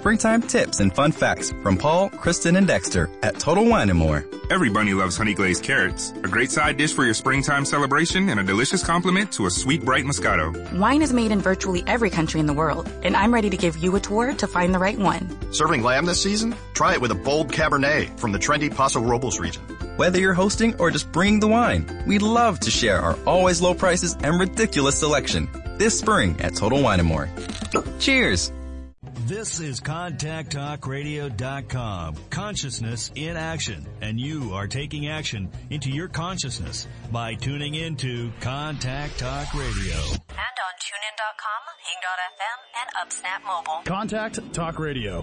springtime tips and fun facts from Paul, Kristen, and Dexter at Total Wine & More. Every bunny loves honey glazed carrots. A great side dish for your springtime celebration and a delicious complement to a sweet, bright Moscato. Wine is made in virtually every country in the world, and I'm ready to give you a tour to find the right one. Serving lamb this season? Try it with a bold Cabernet from the trendy Paso Robles region. Whether you're hosting or just bringing the wine, we'd love to share our always low prices and ridiculous selection this spring at Total Wine & More. Cheers! This is ContactTalkRadio.com. Consciousness in action. And you are taking action into your consciousness by tuning into Contact Talk Radio. And on TuneIn.com, Hing.fm, and UpSnap Mobile. Contact Talk Radio.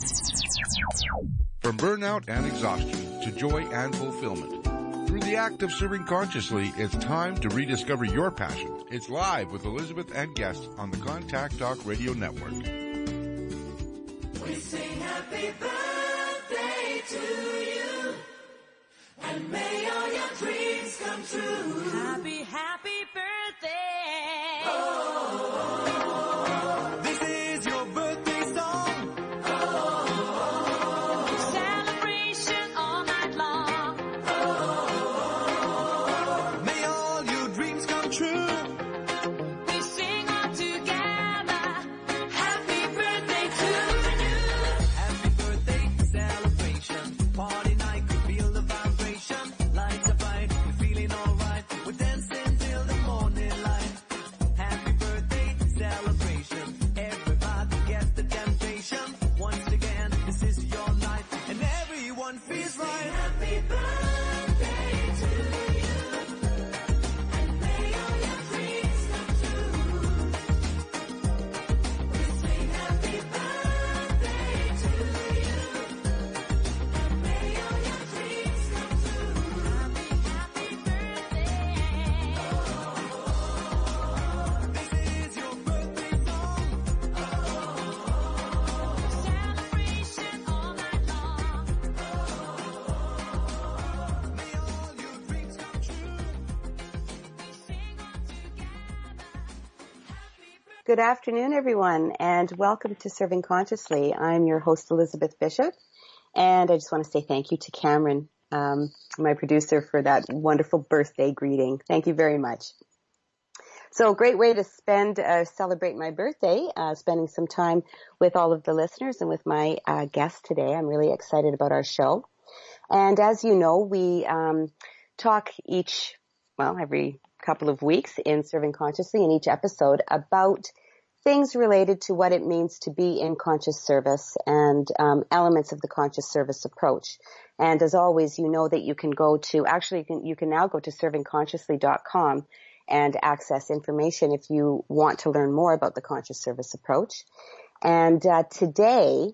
From burnout and exhaustion to joy and fulfillment. Through the act of serving consciously, it's time to rediscover your passion. It's live with Elizabeth and guests on the Contact Talk Radio Network. We sing happy birthday to you, and may all your dreams come true. Happy, happy birthday. Oh, Good afternoon, everyone, and welcome to Serving Consciously. I'm your host, Elizabeth Bishop, and I just want to say thank you to Cameron, um, my producer, for that wonderful birthday greeting. Thank you very much. So, great way to spend, uh, celebrate my birthday, uh, spending some time with all of the listeners and with my uh, guests today. I'm really excited about our show. And as you know, we um, talk each, well, every couple of weeks in Serving Consciously in each episode about things related to what it means to be in conscious service and um, elements of the conscious service approach. And as always, you know that you can go to, actually you can, you can now go to servingconsciously.com and access information if you want to learn more about the conscious service approach. And uh, today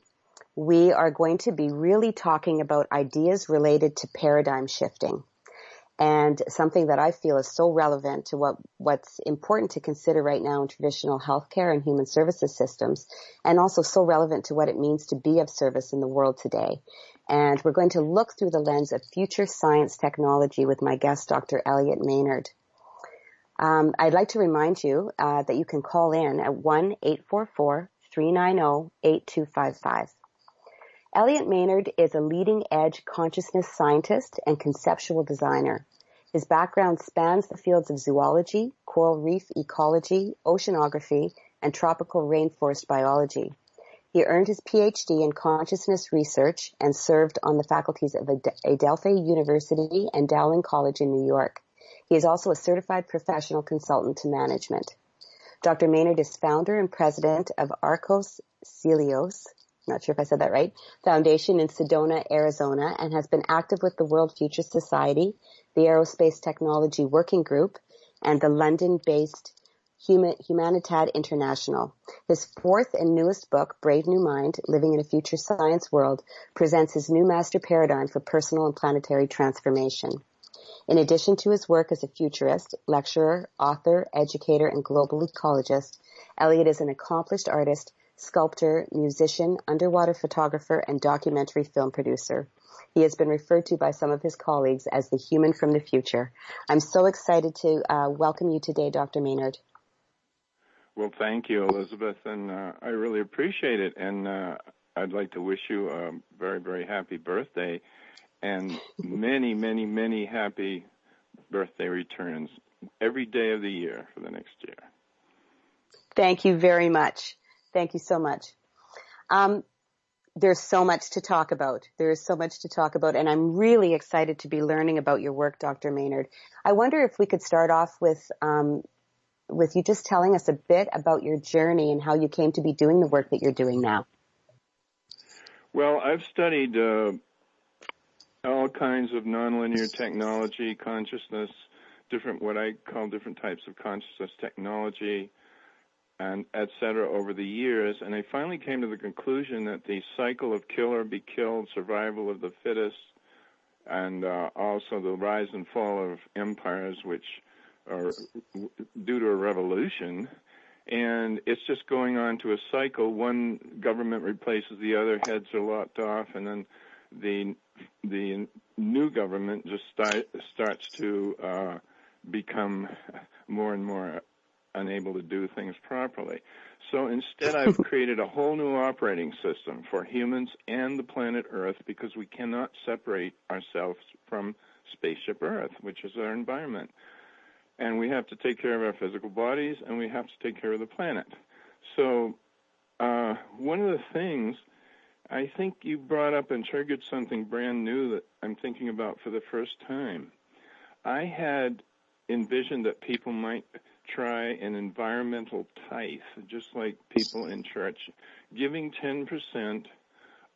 we are going to be really talking about ideas related to paradigm shifting and something that I feel is so relevant to what, what's important to consider right now in traditional healthcare and human services systems, and also so relevant to what it means to be of service in the world today. And we're going to look through the lens of future science technology with my guest, Dr. Elliot Maynard. Um, I'd like to remind you uh, that you can call in at 1-844-390-8255. Elliot Maynard is a leading edge consciousness scientist and conceptual designer. His background spans the fields of zoology, coral reef ecology, oceanography, and tropical rainforest biology. He earned his PhD in consciousness research and served on the faculties of Adelphi University and Dowling College in New York. He is also a certified professional consultant to management. Dr. Maynard is founder and president of Arcos Cielos, not sure if I said that right, Foundation in Sedona, Arizona, and has been active with the World Future Society, the Aerospace Technology Working Group, and the London-based Humanitad International. His fourth and newest book, Brave New Mind, Living in a Future Science World, presents his new master paradigm for personal and planetary transformation. In addition to his work as a futurist, lecturer, author, educator, and global ecologist, Elliot is an accomplished artist, sculptor, musician, underwater photographer, and documentary film producer. He has been referred to by some of his colleagues as the human from the future. I'm so excited to uh, welcome you today, Dr. Maynard. Well, thank you, Elizabeth, and uh, I really appreciate it. And uh, I'd like to wish you a very, very happy birthday and many, many, many happy birthday returns every day of the year for the next year. Thank you very much. Thank you so much. Um, there's so much to talk about. There is so much to talk about, and I'm really excited to be learning about your work, Dr. Maynard. I wonder if we could start off with um, with you just telling us a bit about your journey and how you came to be doing the work that you're doing now. Well, I've studied uh, all kinds of nonlinear technology, consciousness, different what I call different types of consciousness technology, and et cetera over the years, and they finally came to the conclusion that the cycle of kill or be killed, survival of the fittest, and uh, also the rise and fall of empires, which are due to a revolution, and it's just going on to a cycle. One government replaces the other, heads are lopped off, and then the the new government just start, starts to uh, become more and more unable to do things properly. So instead, I've created a whole new operating system for humans and the planet Earth because we cannot separate ourselves from spaceship Earth, which is our environment. And we have to take care of our physical bodies and we have to take care of the planet. So, uh, one of the things I think you brought up and triggered something brand new that I'm thinking about for the first time. I had envisioned that people might try an environmental tithe, just like people in church, giving 10%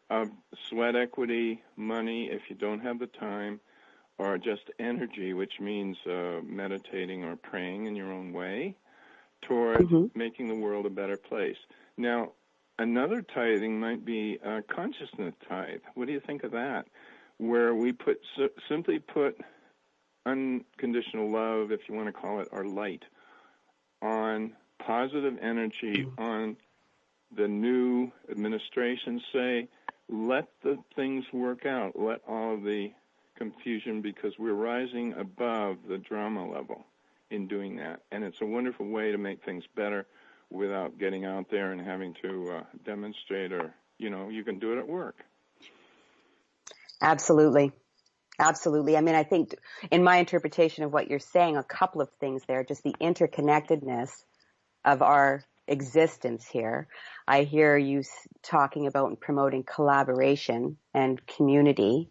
of sweat equity money if you don't have the time, or just energy, which means uh, meditating or praying in your own way, toward making the world a better place. Now, another tithing might be a consciousness tithe. What do you think of that? Where we put simply put unconditional love, if you want to call it, or light, on positive energy on the new administration say, let the things work out, let all of the confusion, because we're rising above the drama level in doing that. And it's a wonderful way to make things better without getting out there and having to uh, demonstrate or, you know, you can do it at work. Absolutely. Absolutely. I mean, I think in my interpretation of what you're saying, a couple of things there, just the interconnectedness of our existence here. I hear you talking about promoting collaboration and community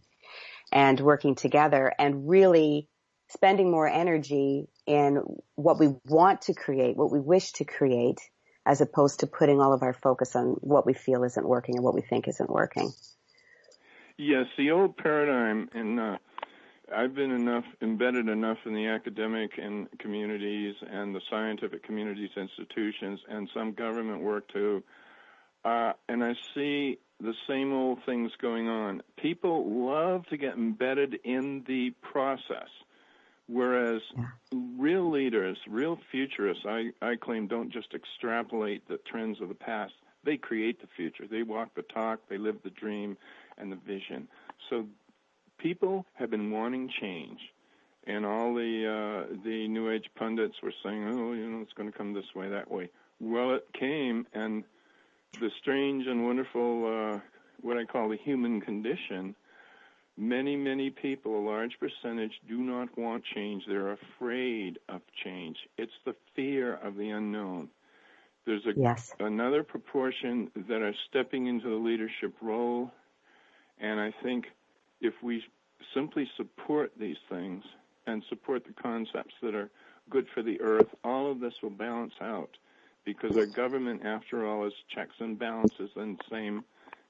and working together and really spending more energy in what we want to create, what we wish to create, as opposed to putting all of our focus on what we feel isn't working and what we think isn't working. Yes, the old paradigm, and uh, I've been enough embedded enough in the academic and communities and the scientific communities, institutions, and some government work too. Uh, and I see the same old things going on. People love to get embedded in the process, whereas real leaders, real futurists, I, I claim, don't just extrapolate the trends of the past. They create the future. They walk the talk. They live the dream and the vision. So people have been wanting change, and all the uh, the New Age pundits were saying, "Oh, you know, it's going to come this way, that way." Well, it came, and the strange and wonderful, uh, what I call the human condition. Many, many people, a large percentage, do not want change. They're afraid of change. It's the fear of the unknown. There's a, Yes. another proportion that are stepping into the leadership role, and I think if we simply support these things and support the concepts that are good for the earth, all of this will balance out because our government, after all, is checks and balances, and same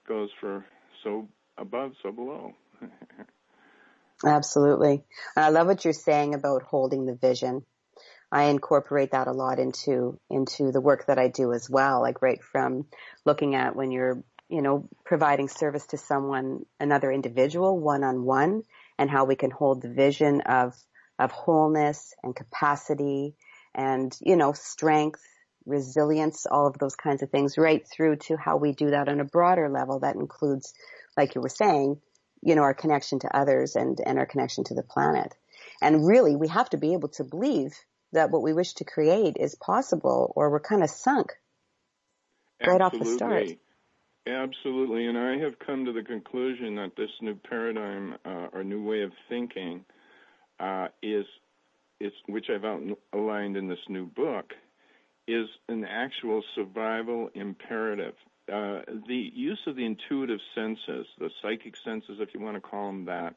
goes for so above, so below. Absolutely. I love what you're saying about holding the vision. I incorporate that a lot into, into the work that I do as well. Like right from looking at when you're, you know, providing service to someone, another individual one on one and how we can hold the vision of, of wholeness and capacity and, you know, strength, resilience, all of those kinds of things right through to how we do that on a broader level that includes, like you were saying, you know, our connection to others and, and our connection to the planet. And really, we have to be able to believe that what we wish to create is possible or we're kind of sunk right off the start. Absolutely. And I have come to the conclusion that this new paradigm uh, or new way of thinking uh, is, is which I've outlined in this new book, is an actual survival imperative. Uh, the use of the intuitive senses, the psychic senses, if you want to call them that,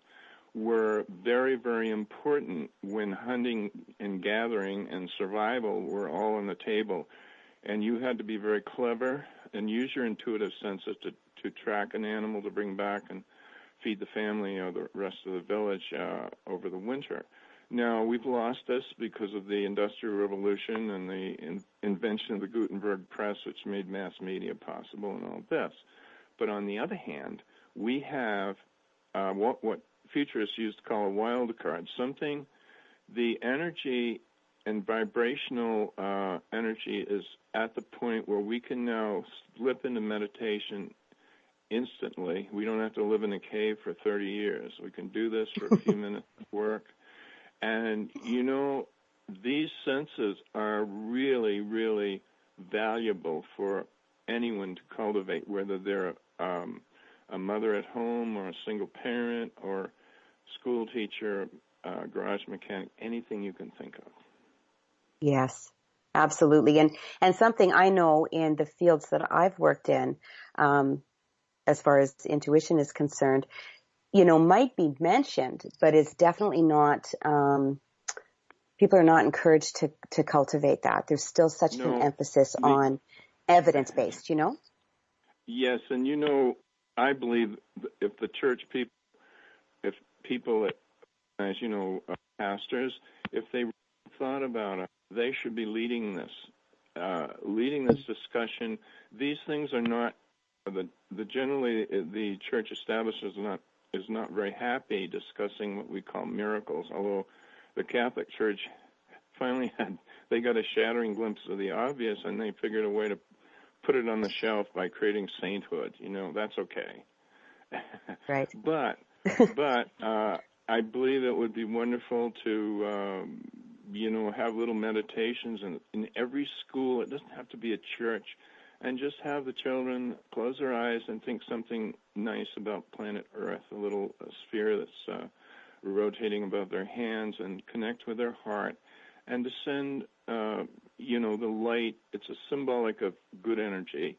were very, very important when hunting and gathering and survival were all on the table. And you had to be very clever and use your intuitive senses to, to track an animal to bring back and feed the family or the rest of the village uh, over the winter. Now, we've lost this because of the Industrial Revolution and the in- invention of the Gutenberg press, which made mass media possible and all this. But on the other hand, we have uh, what, what futurists used to call a wild card, something the energy and vibrational uh, energy is at the point where we can now slip into meditation instantly. We don't have to live in a cave for 30 years. We can do this for a few minutes of work. And, you know, these senses are really, really valuable for anyone to cultivate, whether they're um, a mother at home or a single parent or school teacher, uh, garage mechanic, anything you can think of. Yes, absolutely. And and something I know in the fields that I've worked in, um, as far as intuition is concerned, you know, might be mentioned, but it's definitely not. Um, people are not encouraged to to cultivate that. There's still such No. an emphasis The- on evidence based. You know. Yes, and you know, I believe if the church people, if people, as you know, uh, pastors, if they thought about it, they should be leading this, uh, leading this discussion. These things are not the the generally the church establishment is not is not very happy discussing what we call miracles. Although the Catholic Church finally had they got a shattering glimpse of the obvious, and they figured a way to put it on the shelf by creating sainthood. You know, that's okay. Right. but but uh, I believe it would be wonderful to um, you know have little meditations in in every school. It doesn't have to be a church, and just have the children close their eyes and think something nice about planet Earth, a little a sphere that's uh, rotating above their hands, and connect with their heart, and to send uh, you know the light. It's a symbolic of good energy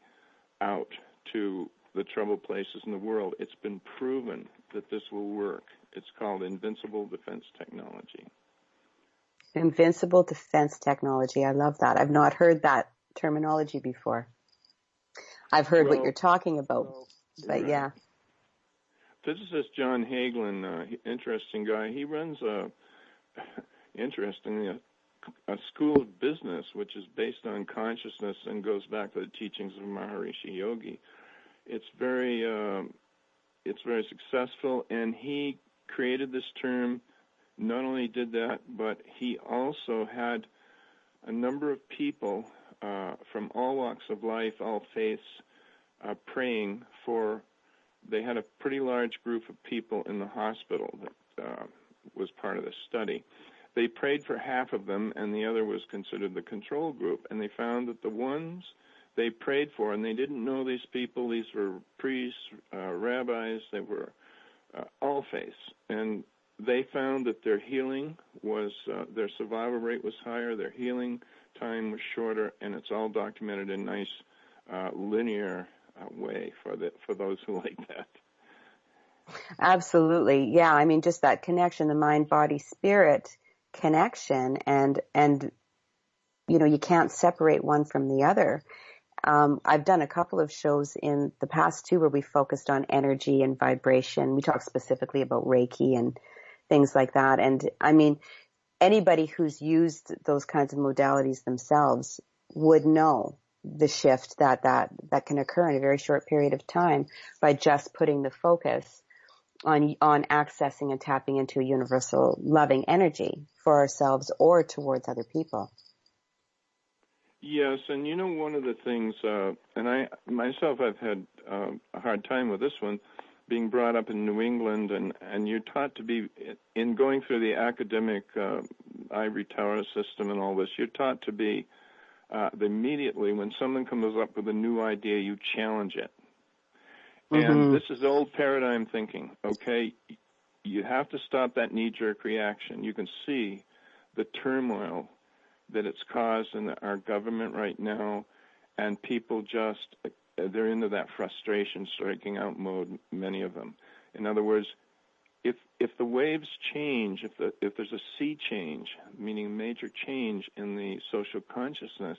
out to the troubled places in the world. It's been proven that this will work. It's called invincible defense technology. Invincible defense technology. I love that. I've not heard that terminology before. I've heard what you're talking about, but right. yeah. Physicist John Hagelin, uh, interesting guy. He runs a interestingly a, a school of business which is based on consciousness and goes back to the teachings of Maharishi Yogi. It's very um, it's very successful, and he created this term. Not only did that, but he also had a number of people uh, from all walks of life, all faiths, uh, praying for. They had a pretty large group of people in the hospital that uh, was part of the study. They prayed for half of them, and the other was considered the control group. And they found that the ones they prayed for, and they didn't know these people. These were priests, uh, rabbis. They were uh, all faiths, and they found that their healing was uh, their survival rate was higher, their healing time was shorter, and it's all documented in nice uh, linear uh, way for the for those who like that. Absolutely. Yeah. I mean, just that connection, the mind, body, spirit connection and, and, you know, you can't separate one from the other. Um, I've done a couple of shows in the past too where we focused on energy and vibration. We talked specifically about Reiki and things like that. And I mean, anybody who's used those kinds of modalities themselves would know the shift that that that can occur in a very short period of time by just putting the focus on on accessing and tapping into a universal loving energy for ourselves or towards other people. Yes, and you know one of the things, uh, and I myself I've had uh, a hard time with this one, being brought up in New England, and and you're taught to be in going through the academic uh, ivory tower system and all this. You're taught to be uh, immediately when someone comes up with a new idea, you challenge it. And Mhm. this is old paradigm thinking. Okay, you have to stop that knee-jerk reaction. You can see the turmoil that it's caused in our government right now, and people just they're into that frustration, striking out mode. Many of them. In other words, if if the waves change, if the if there's a sea change, meaning major change in the social consciousness,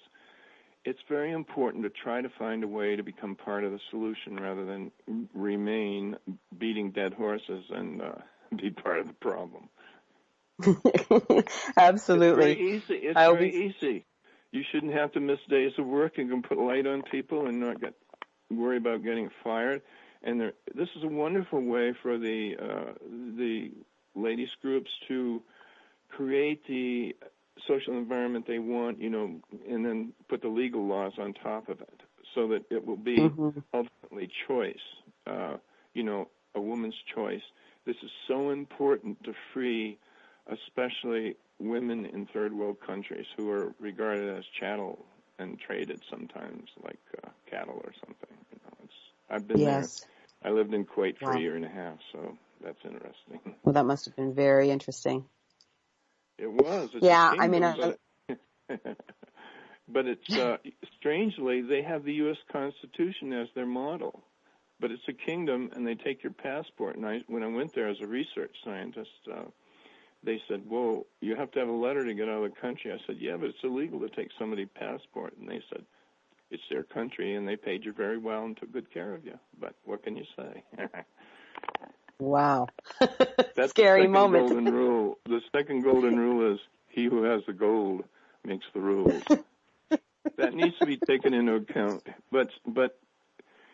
it's very important to try to find a way to become part of the solution rather than remain beating dead horses and uh, be part of the problem. Absolutely. It's very easy. It's very always- easy. You shouldn't have to miss days of work. You can put light on people and not get worry about getting fired. And this is a wonderful way for the uh, the ladies groups to create the social environment they want, you know, and then put the legal laws on top of it, so that it will be Mhm. ultimately choice. Uh, you know, a woman's choice. This is so important to free, especially women in third world countries who are regarded as chattel and traded sometimes like uh, cattle or something. You know, it's I've been Yes. there. I lived in Kuwait for Wow. a year and a half, so that's interesting. Well, that must have been very interesting. It was. It's Yeah, I mean, kingdom, but, but it's uh, strangely they have the U.S. Constitution as their model, but it's a kingdom, and they take your passport. And I, when I went there as a research scientist, uh, they said, "Whoa, you have to have a letter to get out of the country." I said, "Yeah, but it's illegal to take somebody's passport." And they said, "It's their country, and they paid you very well and took good care of you." But what can you say? Wow. That's Scary the moment. golden rule. The second golden rule is he who has the gold makes the rules. that needs to be taken into account. But but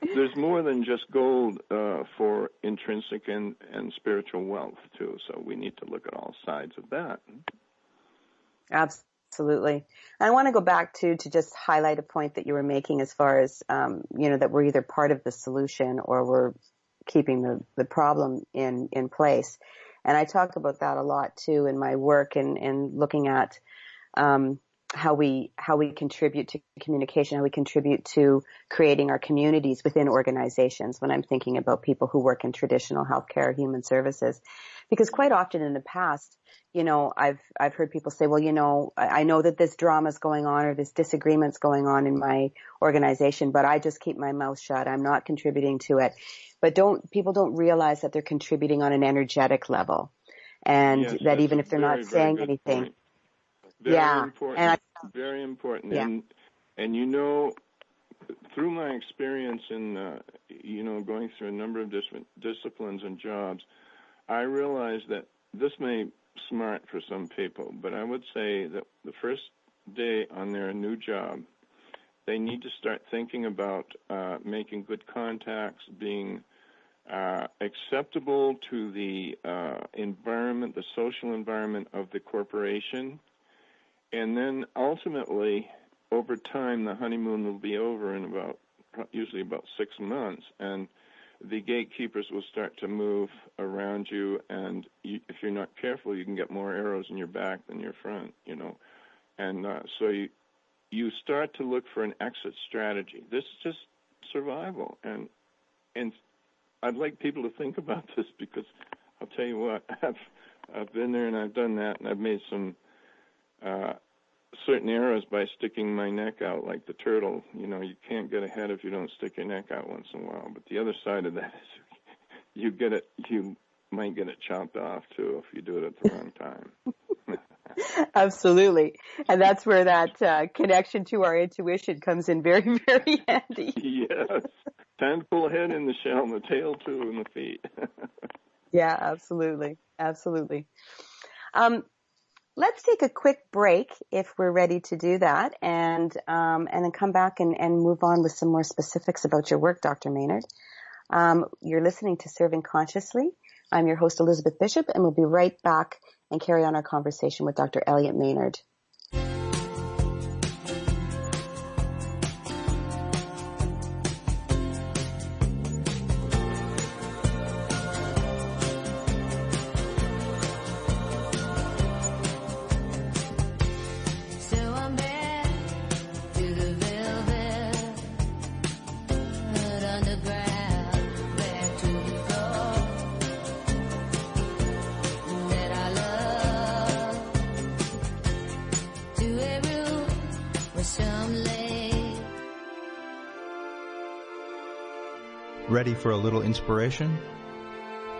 there's more than just gold uh, for intrinsic and, and spiritual wealth too. So we need to look at all sides of that. Absolutely. I want to go back to to just highlight a point that you were making as far as um, you know that we're either part of the solution or we're keeping the the problem in in place. And I talk about that a lot too in my work and and looking at um, how we how we contribute to communication, how we contribute to creating our communities within organizations. When I'm thinking about people who work in traditional healthcare, human services, because quite often in the past, you know, I've I've heard people say, well, you know, I know that this drama is going on or this disagreement's going on in my organization, but I just keep my mouth shut. I'm not contributing to it. But don't people don't realize that they're contributing on an energetic level, and Yes, that even if they're very, not saying anything, point. Very Yeah, important. and very important. Yeah. And and you know, through my experience in uh, you know going through a number of different disciplines and jobs, I realized that this may smart for some people, but I would say that the first day on their new job, they need to start thinking about uh, making good contacts, being uh, acceptable to the uh, environment, the social environment of the corporation, and then ultimately, over time, the honeymoon will be over in about usually about six months, and the gatekeepers will start to move around you, and you, if you're not careful, you can get more arrows in your back than your front, you know, and uh, so you you start to look for an exit strategy. This is just survival, and and I'd like people to think about this because I'll tell you what, I've I've been there and I've done that, and I've made some uh, certain errors by sticking my neck out like the turtle. You know, you can't get ahead if you don't stick your neck out once in a while. But the other side of that is you get it, you might get it chopped off too if you do it at the wrong time. absolutely, and that's where that uh, connection to our intuition comes in very very handy. yes, time to pull ahead in the shell and the tail too and the feet. Yeah, absolutely. Absolutely. Um, let's take a quick break if we're ready to do that and, um, and then come back and, and move on with some more specifics about your work, Dr. Maynard. Um, you're listening to Serving Consciously. I'm your host, Elizabeth Bishop, and we'll be right back and carry on our conversation with Dr. Elliot Maynard. For a little inspiration?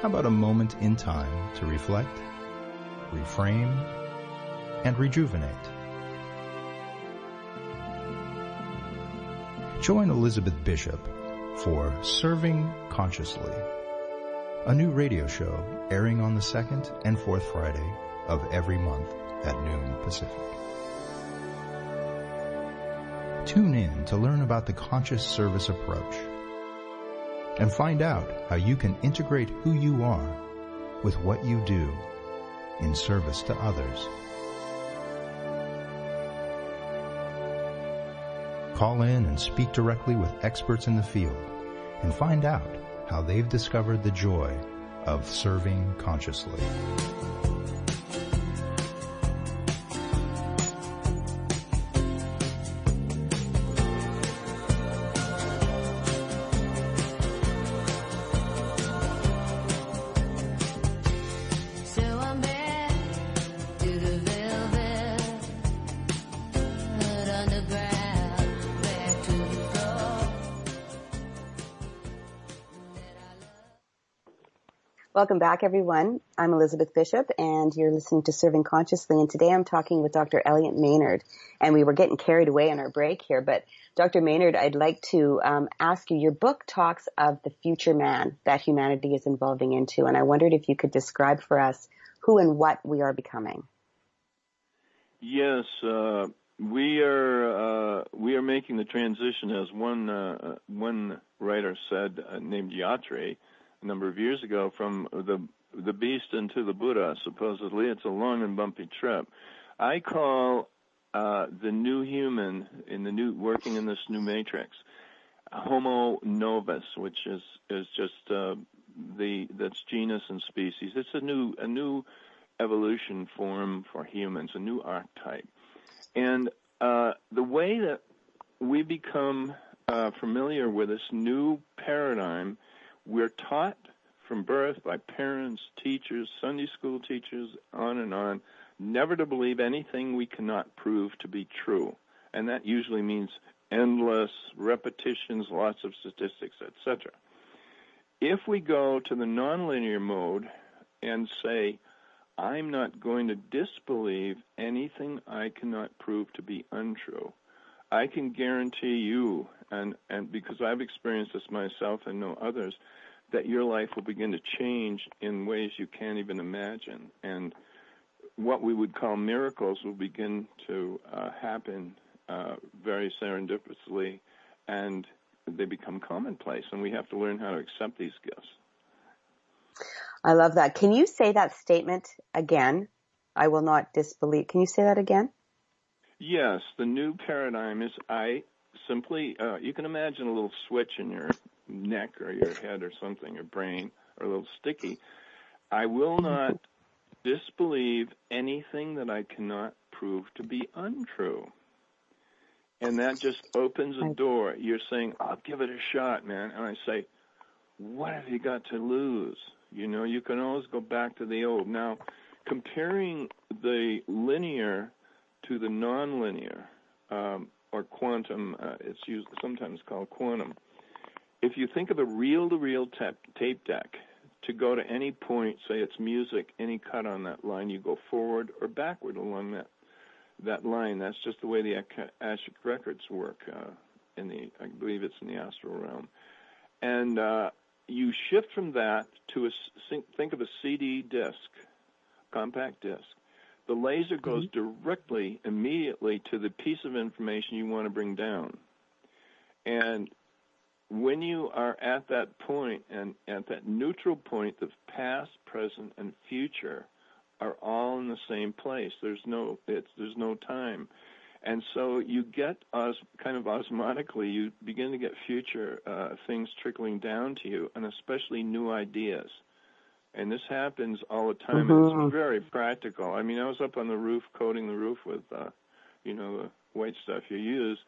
How about a moment in time to reflect, reframe, and rejuvenate? Join Elizabeth Bishop for Serving Consciously, a new radio show airing on the second and fourth Friday of every month at noon Pacific. Tune in to learn about the conscious service approach and find out how you can integrate who you are with what you do in service to others. Call in and speak directly with experts in the field and find out how they've discovered the joy of serving consciously. Welcome back, everyone. I'm Elizabeth Bishop, and you're listening to Serving Consciously. And today I'm talking with Dr. Elliot Maynard. And we were getting carried away on our break here, but Dr. Maynard, I'd like to um, ask you. Your book talks of the future man that humanity is evolving into, and I wondered if you could describe for us who and what we are becoming. Yes, uh, we are uh, we are making the transition, as one uh, one writer said, uh, named Yatre, a number of years ago, from the the beast into the Buddha. Supposedly, it's a long and bumpy trip. I call uh, the new human in the new working in this new matrix Homo novus, which is is just uh, the that's genus and species. It's a new a new evolution form for humans, a new archetype. And uh, the way that we become uh, familiar with this new paradigm, we're taught from birth by parents, teachers, Sunday school teachers, on and on, never to believe anything we cannot prove to be true. And that usually means endless repetitions, lots of statistics, etc. If we go to the nonlinear mode and say, I'm not going to disbelieve anything I cannot prove to be untrue. I can guarantee you, and, and because I've experienced this myself and know others, that your life will begin to change in ways you can't even imagine. And what we would call miracles will begin to uh, happen uh, very serendipitously, and they become commonplace. And we have to learn how to accept these gifts. I love that. Can you say that statement again? I will not disbelieve. Can you say that again? Yes, the new paradigm is I simply, uh, you can imagine a little switch in your neck or your head or something, your brain, or a little sticky. I will not disbelieve anything that I cannot prove to be untrue. And that just opens a door. You're saying, I'll give it a shot, man. And I say, what have you got to lose? You know, you can always go back to the old. Now, comparing the linear to the nonlinear, um, or quantum, uh, it's used, sometimes called quantum. If you think of a reel-to-reel tap, tape deck, to go to any point, say it's music, any cut on that line, you go forward or backward along that that line. That's just the way the Ak- Akashic records work. Uh, in the, I believe it's in the astral realm, and uh, you shift from that to a think of a CD disc, compact disc. The laser goes directly, immediately to the piece of information you want to bring down. And when you are at that point and at that neutral point, the past, present, and future are all in the same place. There's no it's there's no time. And so you get os, kind of osmotically, you begin to get future uh, things trickling down to you, and especially new ideas. And this happens all the time. And Mhm. it's very practical. I mean, I was up on the roof coating the roof with, uh, you know, the white stuff you use,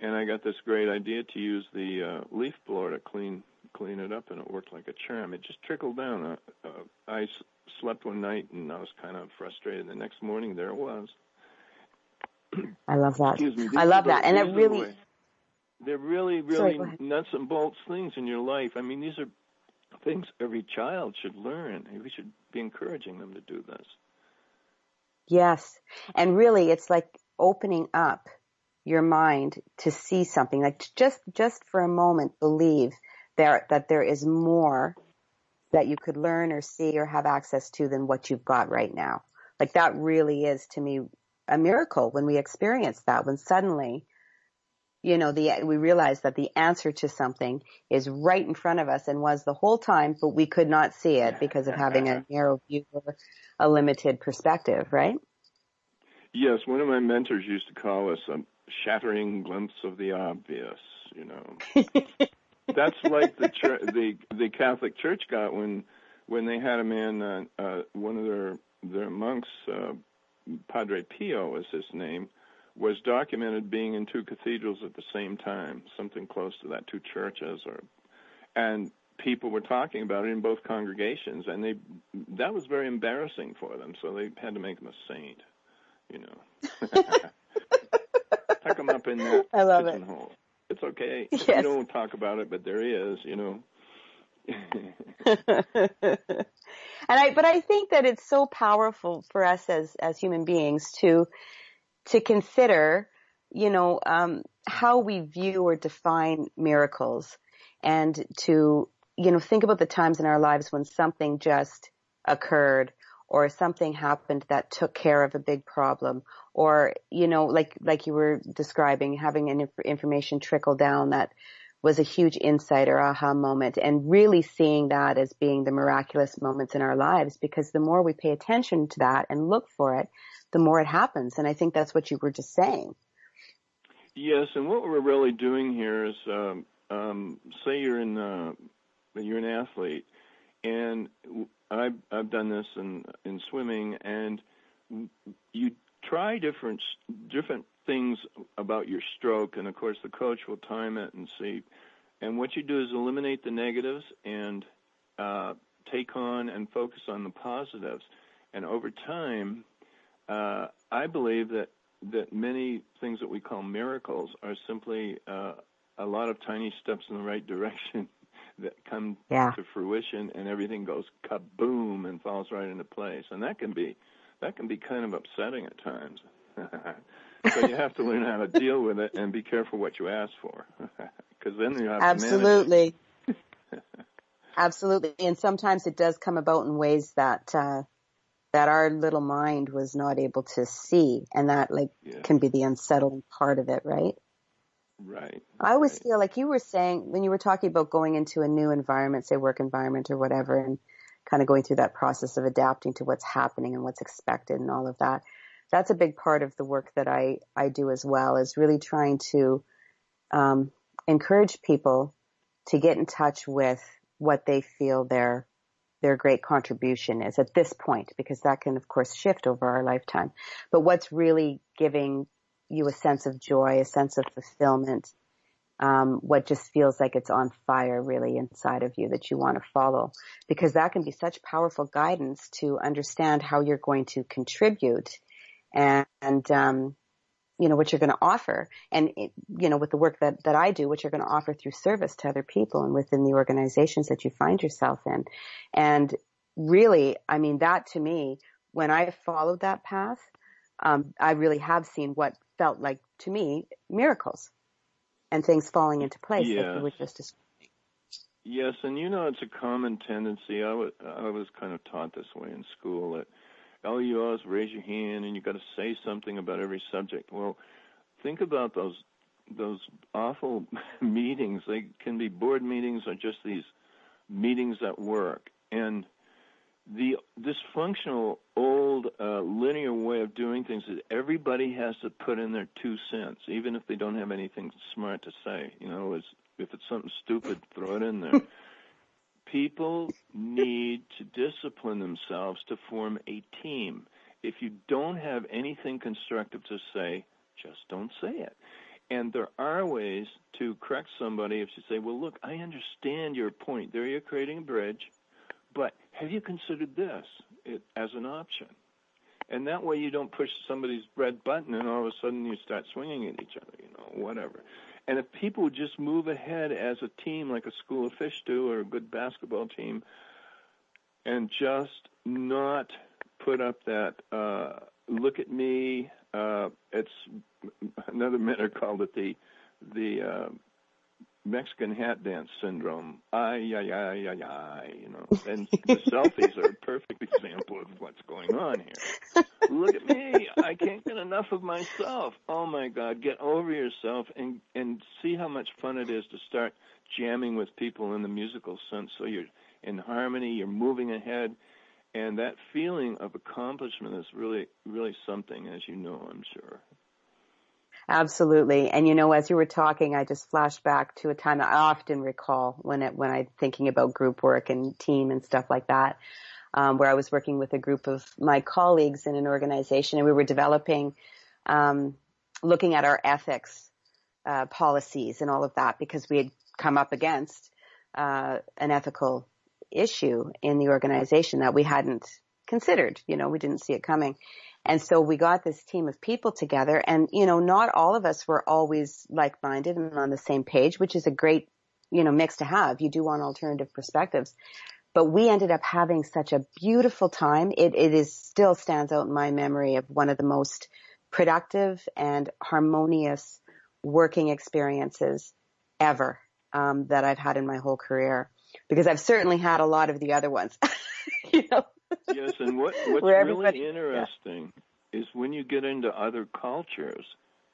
and I got this great idea to use the uh, leaf blower to clean clean it up, and it worked like a charm. It just trickled down. Uh, uh, I s- slept one night, and I was kind of frustrated. The next morning, there it was. I love that. Me. I love that. And it really, way- they're really, really ahead. nuts and bolts things in your life. I mean, these are things every child should learn. We should be encouraging them to do this. Yes. And really it's like opening up your mind to see something like just just for a moment believe there that there is more that you could learn or see or have access to than what you've got right now. Like that really is to me a miracle when we experience that when suddenly you know the we realize that the answer to something is right in front of us and was the whole time but we could not see it because of having a narrow view or a limited perspective, right? Yes, one of my mentors used to call us a shattering glimpse of the obvious. You know, that's like the the the Catholic Church got when when they had a man, uh, uh, one of their their monks, uh, Padre Pio was his name, was documented being in two cathedrals at the same time, something close to that, two churches, or and people were talking about it in both congregations, and they that was very embarrassing for them, so they had to make him a saint. You know, tuck him up in that I love it. pigeonhole. It's okay. Yes. We don't talk about it, but there he is. You know. and I, but I think that it's so powerful for us as, as human beings to, to consider, you know, um, how we view or define miracles and to, you know, think about the times in our lives when something just occurred or something happened that took care of a big problem or, you know, like, like you were describing, having an inf- information trickle down that was a huge insight or aha moment and really seeing that as being the miraculous moments in our lives because the more we pay attention to that and look for it, the more it happens. And I think that's what you were just saying. Yes, and what we're really doing here is, um, um, say you're in, uh, you're an athlete, and I've I've done this in in swimming, and you try different different things about your stroke, and of course the coach will time it and see. And what you do is eliminate the negatives and uh, take on and focus on the positives. And over time, uh, I believe that that many things that we call miracles are simply uh, a lot of tiny steps in the right direction that come Yeah. to fruition, and everything goes kaboom and falls right into place. And that can be that can be kind of upsetting at times. so you have to learn how to deal with it and be careful what you ask for, because then you have. Absolutely. Absolutely. And sometimes it does come about in ways that, uh, that our little mind was not able to see. And that like Yeah. can be the unsettling part of it, right? Right. I always feel like you were saying when you were talking about going into a new environment, say work environment or whatever, and kind of going through that process of adapting to what's happening and what's expected and all of that. That's a big part of the work that I, I do as well is really trying to, um, encourage people to get in touch with what they feel their, their great contribution is at this point, because that can of course shift over our lifetime. But what's really giving you a sense of joy, a sense of fulfillment, um, what just feels like it's on fire really inside of you that you want to follow because that can be such powerful guidance to understand how you're going to contribute and, and um, you know what you're going to offer and it, you know with the work that that I do what you're going to offer through service to other people and within the organizations that you find yourself in and really I mean that to me when I followed that path um, I really have seen what felt like to me miracles and things falling into place Yes. you were just describing. Yes, and you know it's a common tendency. I was I was kind of taught this way in school that all you do is raise your hand and you got to say something about every subject. Well, think about those those awful meetings. They can be board meetings or just these meetings at work, and the dysfunctional old uh, linear way of doing things is everybody has to put in their two cents, even if they don't have anything smart to say. You know, it's, if it's something stupid, throw it in there. People need to discipline themselves to form a team. If you don't have anything constructive to say, just don't say it. And there are ways to correct somebody if you say, well, look, I understand your point. There you're creating a bridge, but have you considered this as an option? And that way you don't push somebody's red button and all of a sudden you start swinging at each other, you know, whatever. And if people would just move ahead as a team, like a school of fish do, or a good basketball team, and just not put up that uh, "look at me." Uh, it's another minute called it the the uh, Mexican hat dance syndrome. Ay, ay, ay, ay, ay, you know. And the selfies are a perfect example of what's going on here. Look at me. I can't get enough of myself. Oh my God, get over yourself and and see how much fun it is to start jamming with people in the musical sense so you're in harmony, you're moving ahead and that feeling of accomplishment is really really something as you know, I'm sure. Absolutely. And you know, as you were talking, I just flashed back to a time I often recall when it, when I'm thinking about group work and team and stuff like that, um, where I was working with a group of my colleagues in an organization and we were developing, um, looking at our ethics, uh, policies and all of that because we had come up against, uh, an ethical issue in the organization that we hadn't considered. You know, we didn't see it coming. And so we got this team of people together and, you know, not all of us were always like-minded and on the same page, which is a great, you know, mix to have. You do want alternative perspectives. But we ended up having such a beautiful time. It, it is still stands out in my memory of one of the most productive and harmonious working experiences ever, um, that I've had in my whole career. Because I've certainly had a lot of the other ones. you know? Yes, and what what's Where really interesting is when you get into other cultures,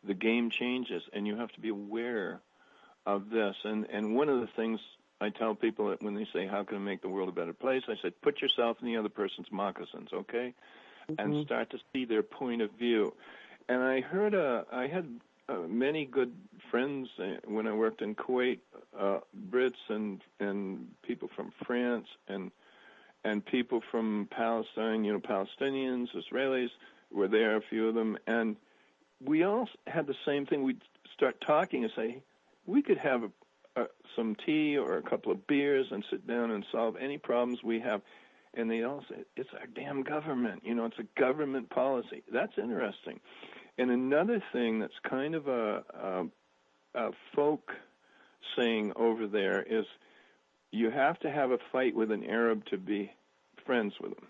the game changes, and you have to be aware of this. And and one of the things I tell people that when they say, "How can I make the world a better place?" I said, "Put yourself in the other person's moccasins, okay, and start to see their point of view." And I heard a, I had uh, many good friends uh, when I worked in Kuwait, uh, Brits and and people from France and and people from Palestine, you know, Palestinians, Israelis were there, a few of them, and we all had the same thing. We'd start talking and say, we could have a, a, some tea or a couple of beers and sit down and solve any problems we have. And they all say, it's our damn government. You know, it's a government policy. That's interesting. And another thing that's kind of a, a, a folk saying over there is you have to have a fight with an Arab to be friends with him.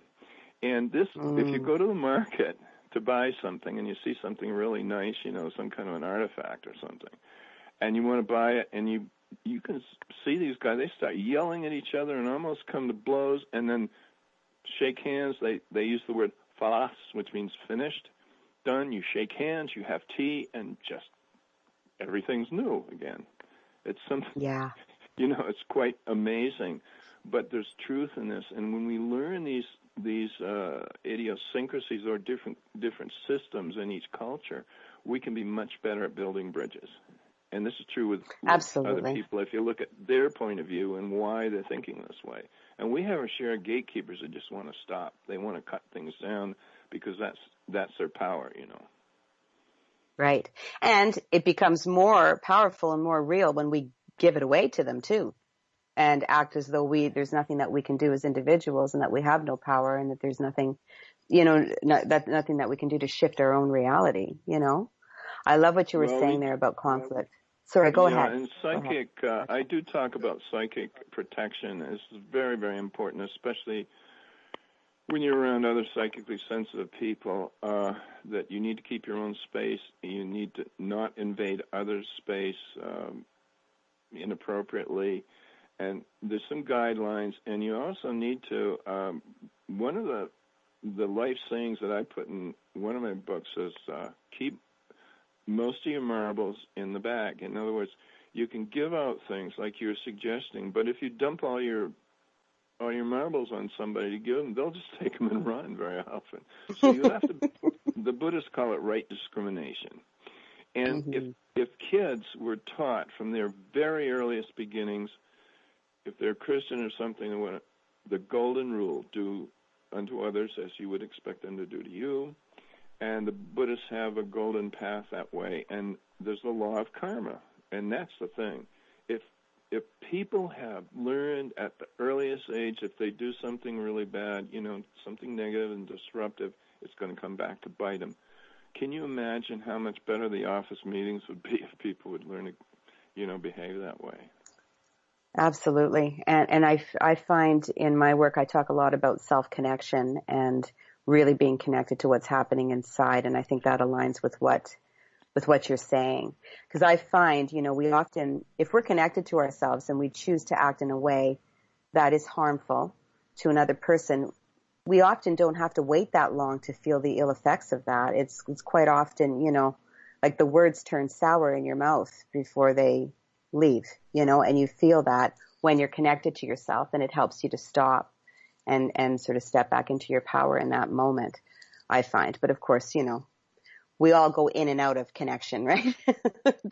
And this, if you mm. go to the market to buy something and you see something really nice, you know, some kind of an artifact or something, and you want to buy it, and you you can see these guys, they start yelling at each other and almost come to blows, and then shake hands. They they use the word falas, which means finished, done. You shake hands, you have tea, and just everything's new again. It's something Yeah. you know it's quite amazing. But there's truth in this. And when we learn these these uh, idiosyncrasies or different different systems in each culture we can be much better at building bridges. And this is true with, Absolutely. other people. If you look at their point of view and why they're thinking this way. And we have our share of gatekeepers that just want to stop. They want to cut things down because that's that's their power you know. Right. And it becomes more powerful and more real when we give it away to them too. And act as though we, there's nothing that we can do as individuals and that we have no power and that there's nothing, you know, no, that nothing that we can do to shift our own reality, you know? I love what you were Well, saying we- there about conflict. Sorry, go yeah, ahead. and Go ahead. psychic, uh, I do talk about psychic protection. It's very, very important, especially when you're around other psychically sensitive people. Uh, that you need to keep your own space. You need to not invade others' space um, inappropriately. And there's some guidelines, and you also need to. Um, one of the the life sayings that I put in one of my books is uh, keep most of your marbles in the bag. In other words, you can give out things like you're suggesting, but if you dump all your all your marbles on somebody to give them, they'll just take them and run very often. So you have to. the Buddhists call it right discrimination. And if mm-hmm. if kids were taught from their very earliest beginnings, if they're Christian or something, the golden rule: do unto others as you would expect them to do to you and the Buddhists have a golden path that way. And there's the law of karma, and that's the thing. If if people have learned at the earliest age, if they do something really bad, you know, something negative and disruptive, it's going to come back to bite them. Can you imagine how much better the office meetings would be if people would learn to you know, behave that way. Absolutely. And, and I, I find in my work, I talk a lot about self-connection and really being connected to what's happening inside. And I think that aligns with what, with what you're saying. Cause I find, you know, we often, if we're connected to ourselves and we choose to act in a way that is harmful to another person, we often don't have to wait that long to feel the ill effects of that. It's, it's quite often, you know, like the words turn sour in your mouth before they leave, you know, and you feel that when you're connected to yourself and it helps you to stop and, and sort of step back into your power in that moment, I find. But of course, you know, we all go in and out of connection, right?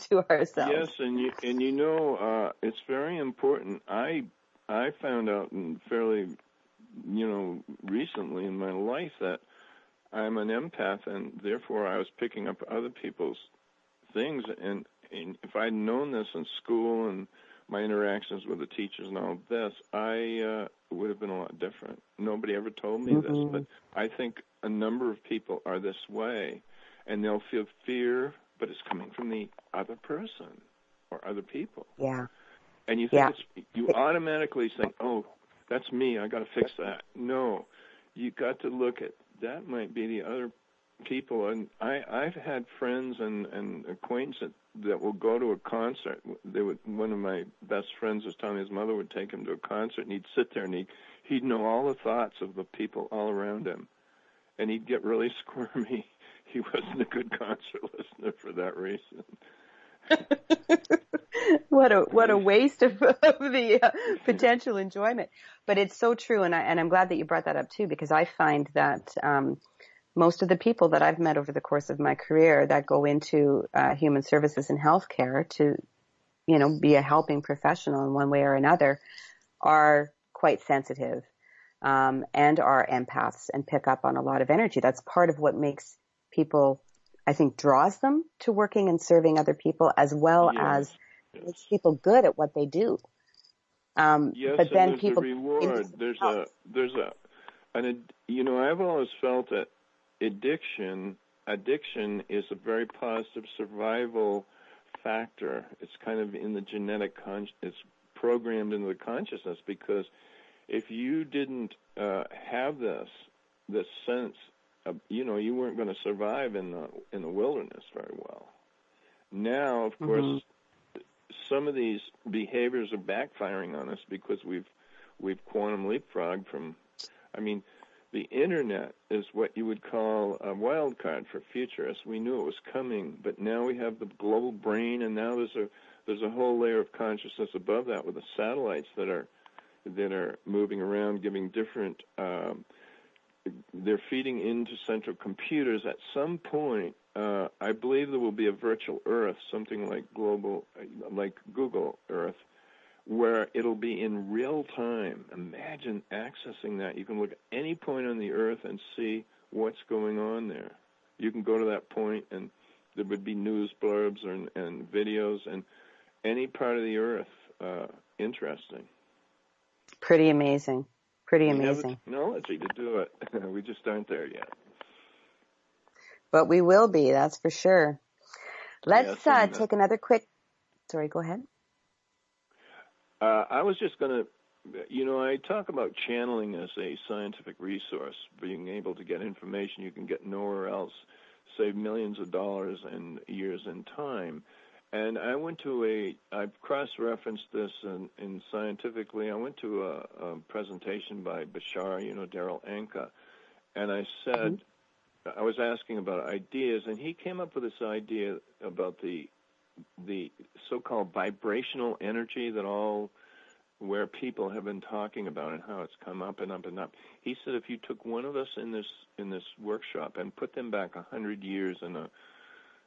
to ourselves. Yes, and you and you know uh, it's very important. I I found out in fairly, you know, recently in my life that I'm an empath, and therefore I was picking up other people's things. And, and if I'd known this in school and my interactions with the teachers and all this, I uh, would have been a lot different. Nobody ever told me this, Mhm. but I think a number of people are this way, and they'll feel fear, but it's coming from the other person or other people. Yeah. And you think Yeah. it's you automatically think, "Oh, that's me. I got to fix that." No, you got to look at that. Might be the other people. And I, I've had friends and and acquaintances that will go to a concert. They would. One of my best friends was telling me his mother would take him to a concert, and he'd sit there and he he'd know all the thoughts of the people all around him, and he'd get really squirmy. He wasn't a good concert listener for that reason. what a what a waste of, of the uh, potential enjoyment. But it's so true, and I and I'm glad that you brought that up too, because I find that um, most of the people that I've met over the course of my career that go into uh, human services and healthcare to, you know, be a helping professional in one way or another, are quite sensitive. Um, and are empaths and pick up on a lot of energy. That's part of what makes people, I think, draws them to working and serving other people as well Yes. as makes people good at what they do. Um, Yes, but then there's people a reward. There's a there's a an ad- you know I've always felt that addiction addiction is a very positive survival factor. It's kind of in the genetic con- it's programmed into the consciousness because if you didn't uh, have this this sense you know you weren't going to survive in the in the wilderness very well. Now, of course, Mhm. some of these behaviors are backfiring on us because we've we've quantum leapfrogged from I mean the internet is what you would call a wild card for futurists. We knew it was coming, but now we have the global brain and now there's a there's a whole layer of consciousness above that with the satellites that are that are moving around giving different um they're feeding into central computers at some point uh, I believe there will be a virtual Earth, something like global, like Google Earth, where it'll be in real time. Imagine accessing that. You can look at any point on the Earth and see what's going on there. You can go to that point, and there would be news blurbs and, and videos, and any part of the Earth. Uh, interesting. pretty amazing, pretty We have the amazing. technology to do it. we just aren't there yet. But we will be, that's for sure. Let's Yes, uh, uh, take another quick. Sorry, go ahead. Uh, I was just going to, you know, I talk about channeling as a scientific resource, being able to get information you can get nowhere else, save millions of dollars and years in time. And I went to a, I've cross-referenced this in, in scientifically. I went to a, a presentation by Bashar, you know, Darryl Anka, and I said, mm-hmm. I was asking about ideas, and he came up with this idea about the the so-called vibrational energy that all where people have been talking about and how it's come up and up and up. He said if you took one of us in this in this workshop and put them back a hundred years in a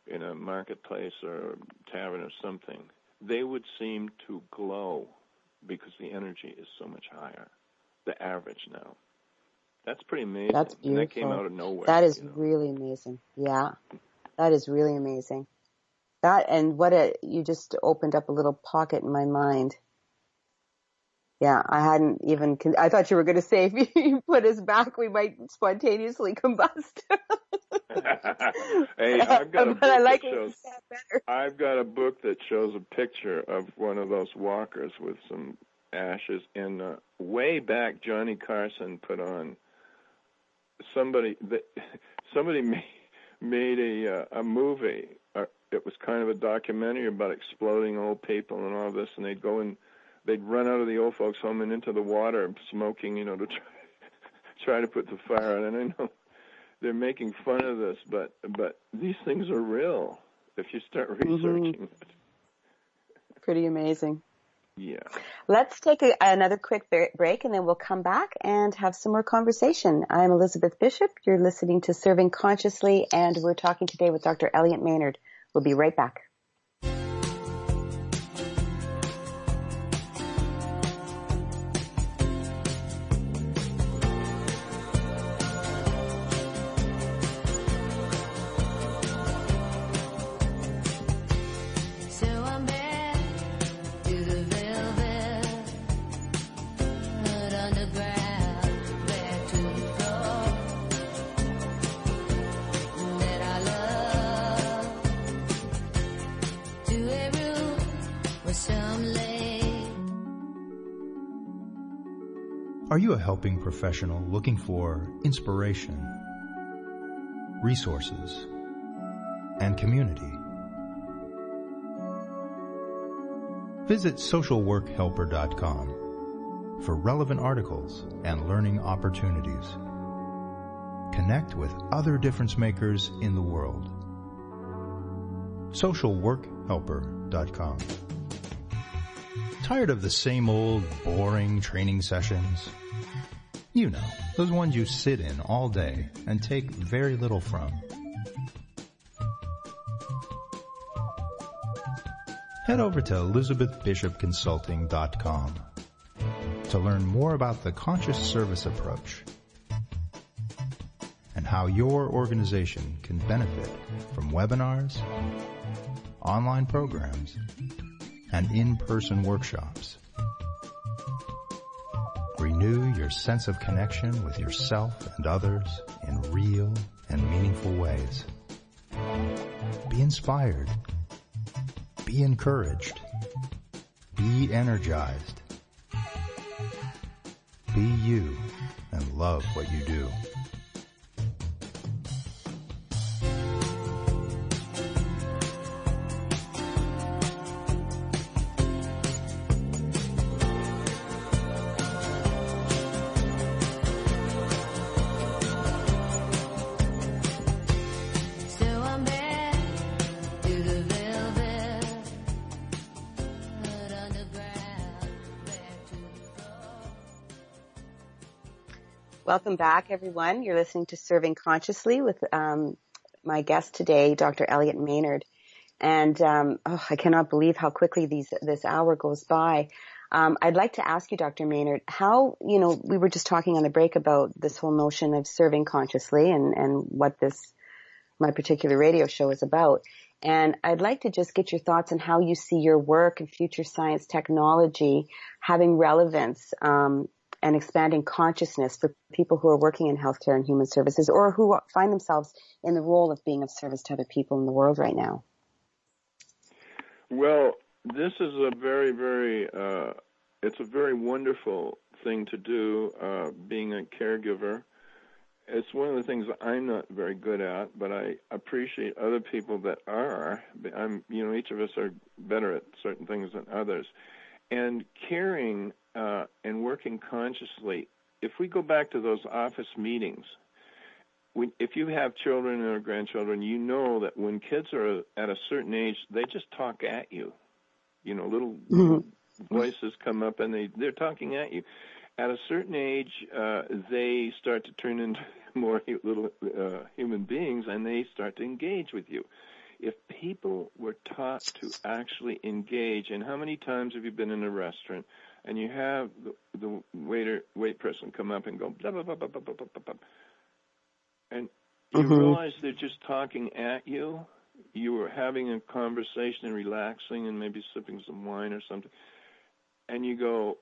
in a marketplace or a tavern or something, they would seem to glow because the energy is so much higher. The average now. That's pretty amazing. That's And that came out of nowhere. That is you know. really amazing. Yeah, that is really amazing. That and what a you just opened up a little pocket in my mind. Yeah, I hadn't even. Con- I thought you were going to say if you put us back, we might spontaneously combust. hey, I've got a but book I like that shows. better. I've got a book that shows a picture of one of those walkers with some ashes. And uh, way back, Johnny Carson put on somebody that somebody made, made a uh, a movie. Uh, it was kind of a documentary about exploding old people and all this, and they'd go and they'd run out of the old folks' home and into the water, smoking, you know, to try try to put the fire out. And I know they're making fun of this, but but these things are real if you start mm-hmm. researching it. Pretty amazing. Yeah. Let's take a, another quick break and then we'll come back and have some more conversation. I'm Elizabeth Bishop. You're listening to Serving Consciously and we're talking today with Dr. Elliot Maynard. We'll be right back. Are you a helping professional looking for inspiration, resources, and community? Visit socialworkhelper.com for relevant articles and learning opportunities. Connect with other difference makers in the world. socialworkhelper.com. Tired of the same old boring training sessions? You know, those ones you sit in all day and take very little from. Head over to elizabethbishopconsulting.com to learn more about the conscious service approach and how your organization can benefit from webinars, online programs, and in-person workshops. Renew your sense of connection with yourself and others in real and meaningful ways. Be inspired. Be encouraged. Be energized. Be you and love what you do. Welcome back, everyone. You're listening to Serving Consciously with um, my guest today, Dr. Elliot Maynard. And um, oh, I cannot believe how quickly these this hour goes by. Um, I'd like to ask you, Dr. Maynard, how you know we were just talking on the break about this whole notion of serving consciously and and what this my particular radio show is about. And I'd like to just get your thoughts on how you see your work and future science technology having relevance um, and expanding consciousness for people who are working in healthcare and human services or who find themselves in the role of being of service to other people in the world right now. Well, this is a very, very, uh, it's a very wonderful thing to do, uh, being a caregiver. It's one of the things I'm not very good at, but I appreciate other people that are. I'm, you know, each of us are better at certain things than others. And caring uh, and working consciously, if we go back to those office meetings, when, if you have children or grandchildren, you know that when kids are at a certain age, they just talk at you. You know, little voices come up and they they're talking at you. At a certain age, uh, they start to turn into more little uh, human beings, and they start to engage with you. If people were taught to actually engage, and how many times have you been in a restaurant and you have the, the waiter, wait person come up and go blah blah blah blah blah blah blah, blah, blah and you Mhm. realize they're just talking at you. You were having a conversation and relaxing and maybe sipping some wine or something, and you go,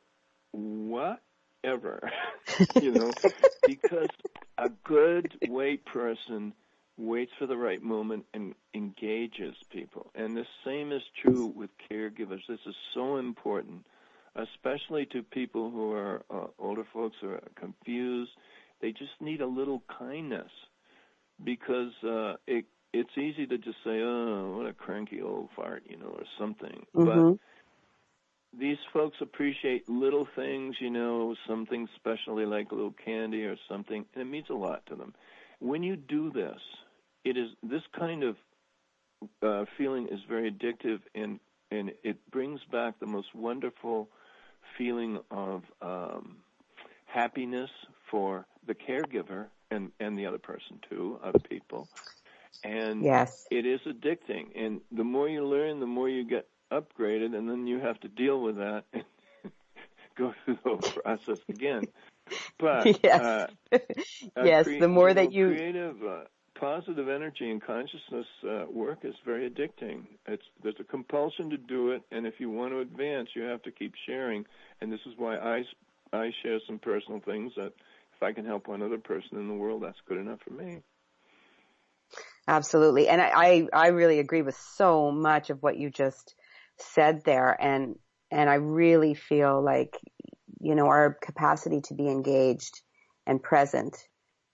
whatever, you know, because a good wait person waits for the right moment and engages people. And the same is true with caregivers. This is so important, especially to people who are uh, older folks who are confused. They just need a little kindness because uh, it it's easy to just say, "Oh, what a cranky old fart," you know, or something. But Mhm. these folks appreciate little things, you know, something specially like a little candy or something, and it means a lot to them. When you do this, it is this kind of uh, feeling is very addictive, and and it brings back the most wonderful feeling of um, happiness for the caregiver and and the other person too, other people. And Yes. it is addicting. And the more you learn, the more you get upgraded, and then you have to deal with that and go through the whole process again. But Yes. uh, Yes, the more that you- creative, uh, positive energy and consciousness uh, work is very addicting. It's there's a compulsion to do it, and if you want to advance, you have to keep sharing. And this is why I I share some personal things that if I can help one other person in the world, that's good enough for me. Absolutely. And I, I, I really agree with so much of what you just said there. And, and I really feel like, you know, our capacity to be engaged and present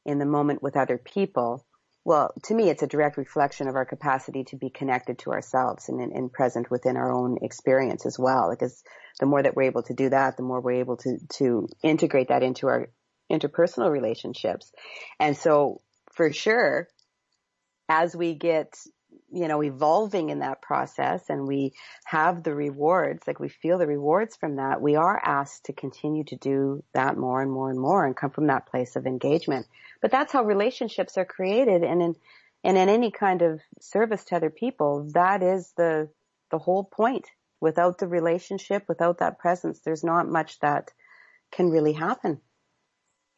in the moment with other people. Well, to me, it's a direct reflection of our capacity to be connected to ourselves and, and, and present within our own experience as well. Because the more that we're able to do that, the more we're able to, to integrate that into our interpersonal relationships. And so for sure, as we get, you know, evolving in that process and we have the rewards, like we feel the rewards from that, we are asked to continue to do that more and more and more and come from that place of engagement. But that's how relationships are created and in, and in any kind of service to other people, that is the, the whole point. Without the relationship, without that presence, there's not much that can really happen,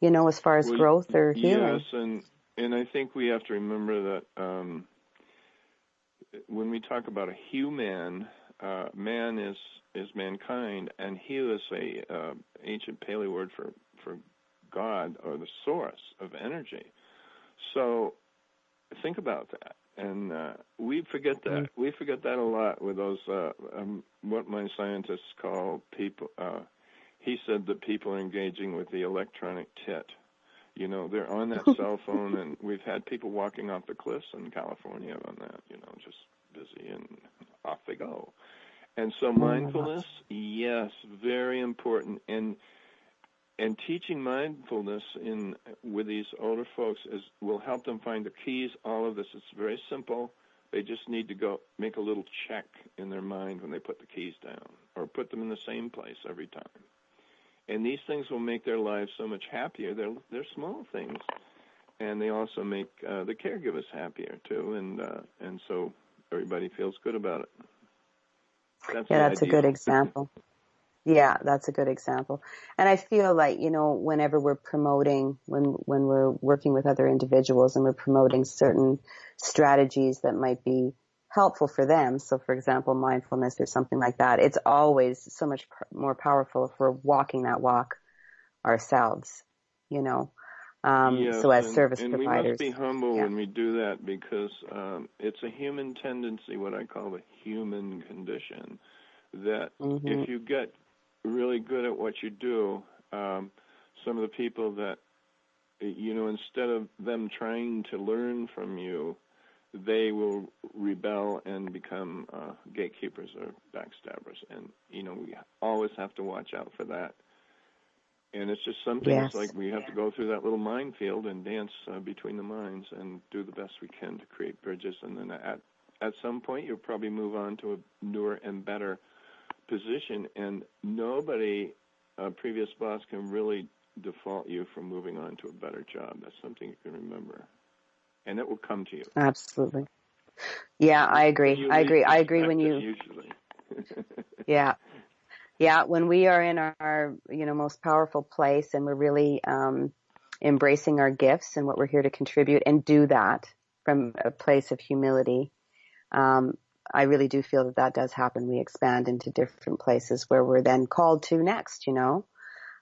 you know, as far as Well, growth or healing. Yes, and and I think we have to remember that um, when we talk about a human, uh, man is is mankind, and hu is a uh, ancient Pali word for for God or the source of energy. So think about that, and uh, we forget that. We forget that a lot with those uh, um, what my scientists call people. Uh, he said that people are engaging with the electronic tit. You know, they're on that cell phone, and we've had people walking off the cliffs in California on that. You know, just busy and off they go. And so oh, mindfulness, yes, very important. And and teaching mindfulness in with these older folks is will help them find the keys. All of this is very simple. They just need to go make a little check in their mind when they put the keys down, or put them in the same place every time. And these things will make their lives so much happier. They're they're small things, and they also make uh, the caregivers happier too. And uh, and so everybody feels good about it. That's yeah, that's a good example. Yeah, that's a good example. And I feel like, you know, whenever we're promoting, when, when we're working with other individuals and we're promoting certain strategies that might be helpful for them. So for example, mindfulness or something like that, it's always so much more powerful if we're walking that walk ourselves, you know. Um, Yes, so as and, service and providers. we must be humble Yeah. when we do that because um, it's a human tendency, what I call the human condition, that Mhm. if you get really good at what you do, um, some of the people that you know, instead of them trying to learn from you, they will rebel and become uh, gatekeepers or backstabbers. And you know, we always have to watch out for that. And it's just something Yes. it's like we have to go through that little minefield and dance uh, between the mines and do the best we can to create bridges. And then at at some point, you'll probably move on to a newer and better position. And nobody, a previous boss, can really default you from moving on to a better job. That's something you can remember, and it will come to you. Absolutely. Yeah, I agree. I agree. I agree when you, usually. Yeah. Yeah, when we are in our, you know, most powerful place and we're really um embracing our gifts and what we're here to contribute and do that from a place of humility. Um I really do feel that that does happen. We expand into different places where we're then called to next, you know.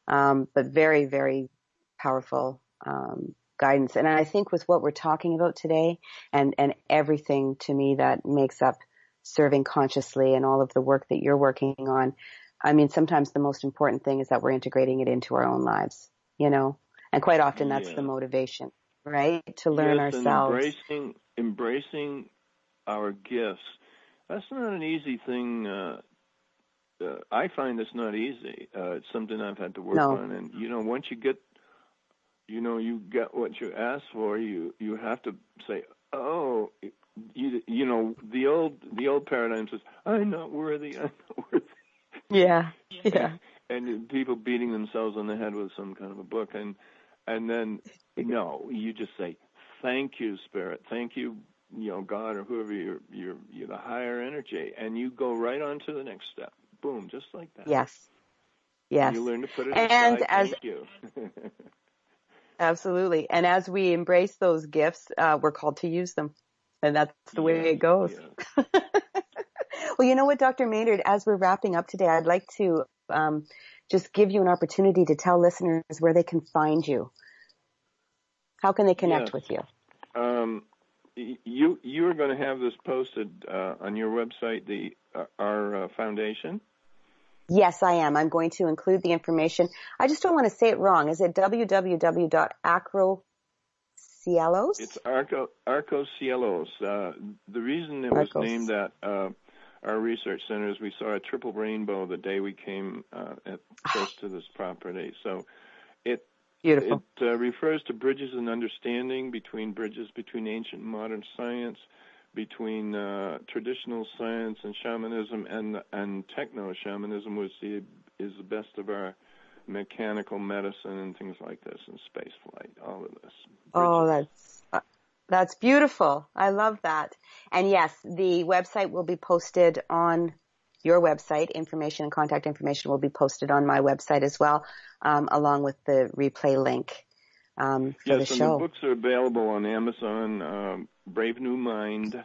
Um but very very powerful um guidance. And I think with what we're talking about today and, and everything to me that makes up serving consciously and all of the work that you're working on, I mean, sometimes the most important thing is that we're integrating it into our own lives, you know, and quite often that's Yeah. the motivation, right? To learn yes, ourselves. embracing embracing our gifts. That's not an easy thing. Uh, uh, I find it's not easy. Uh, it's something I've had to work No. on, and you know, once you get, you know, you get what you ask for, you you have to say, oh, you you know, the old the old paradigm says, I'm not worthy, I'm not worthy Yeah. Yeah. and people beating themselves on the head with some kind of a book and and then no you just say thank you spirit thank you you know god or whoever you're you're you're the higher energy and you go right on to the next step boom just like that Yes. Yes. you learn to put it And aside as- thank you Absolutely. And as we embrace those gifts, uh, we're called to use them. And that's the way it goes. well, you know what, Dr. Maynard, as we're wrapping up today, I'd like to um, just give you an opportunity to tell listeners where they can find you. How can they connect Yes. with you? um you you are going to have this posted uh, on your website the uh, our uh, foundation Yes, I am. I'm going to include the information. I just don't want to say it wrong. Is it www.acrocielos? It's Arco Arco Cielos. Uh, the reason it was named that uh, our research center is we saw a triple rainbow the day we came uh, at, close to this property. So it Beautiful. it uh, refers to bridges and understanding between bridges between ancient and modern science, between uh, traditional science and shamanism, and and techno shamanism, which the, is the best of our mechanical medicine and things like this, and space flight, all of this. Oh, that's uh, that's beautiful. I love that. And yes, the website will be posted on your website. Information and contact information will be posted on my website as well, um, along with the replay link um, for Yes, the and show. the books are available on Amazon. Um, Brave New Mind,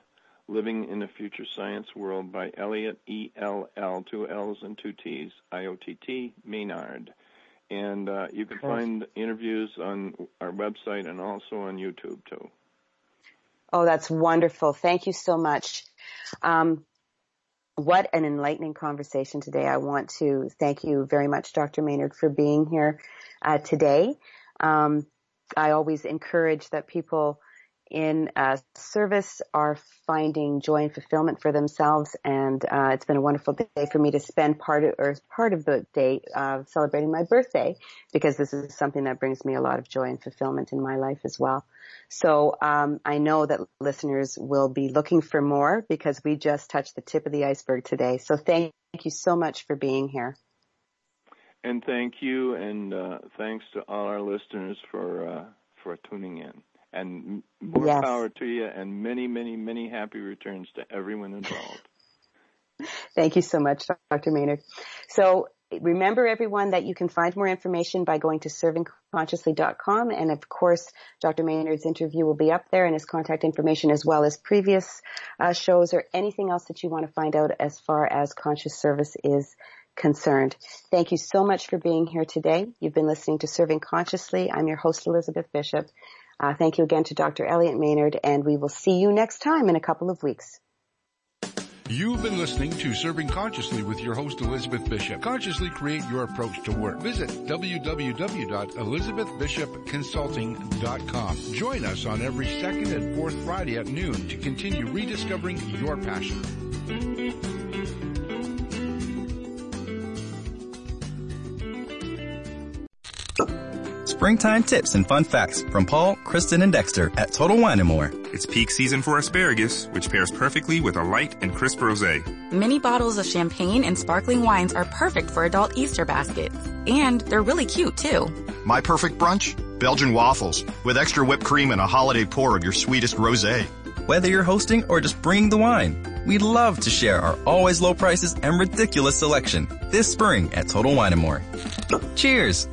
Living in a Future Science World by Elliot E L L, two L's and two T's, I O T T Maynard. And uh, you can find interviews on our website and also on YouTube too. Oh, that's wonderful. Thank you so much. Um, what an enlightening conversation today. I want to thank you very much, Dr. Maynard, for being here uh, today. Um, I always encourage that people in uh, service are finding joy and fulfillment for themselves, and uh, it's been a wonderful day for me to spend part of or part of the day uh, celebrating my birthday because this is something that brings me a lot of joy and fulfillment in my life as well. So um, I know that listeners will be looking for more because we just touched the tip of the iceberg today. So thank you so much for being here. And thank you, and uh, thanks to all our listeners for uh, for tuning in. And more Yes. power to you, and many, many, many happy returns to everyone involved. Thank you so much, Dr. Maynard. So remember everyone that you can find more information by going to servingconsciously.com and of course Dr. Maynard's interview will be up there and his contact information as well as previous uh, shows or anything else that you want to find out as far as conscious service is concerned. Thank you so much for being here today. You've been listening to Serving Consciously. I'm your host Elizabeth Bishop. Uh, thank you again to Dr. Elliot Maynard and we will see you next time in a couple of weeks. You've been listening to Serving Consciously with your host Elizabeth Bishop. Consciously create your approach to work. Visit www.elizabethbishopconsulting.com. Join us on every second and fourth Friday at noon to continue rediscovering your passion. Springtime tips and fun facts from Paul, Kristen, and Dexter at Total Wine & More. It's peak season for asparagus, which pairs perfectly with a light and crisp rosé. Mini bottles of champagne and sparkling wines are perfect for adult Easter baskets. And they're really cute too. My perfect brunch? Belgian waffles with extra whipped cream and a holiday pour of your sweetest rosé. Whether you're hosting or just bringing the wine, we'd love to share our always low prices and ridiculous selection this spring at Total Wine & More. Cheers!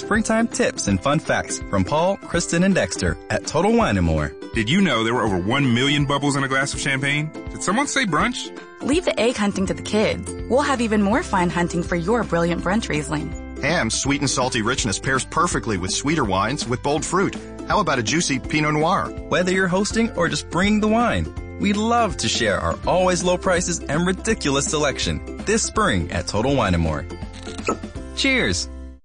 springtime tips and fun facts from Paul, Kristen, and Dexter at Total Wine and More. Did you know there were over 1 million bubbles in a glass of champagne? Did someone say brunch? Leave the egg hunting to the kids. We'll have even more fine hunting for your brilliant brunch Riesling. Ham's sweet and salty richness pairs perfectly with sweeter wines with bold fruit. How about a juicy Pinot Noir? Whether you're hosting or just bringing the wine, we love to share our always low prices and ridiculous selection this spring at Total Wine & More. Cheers!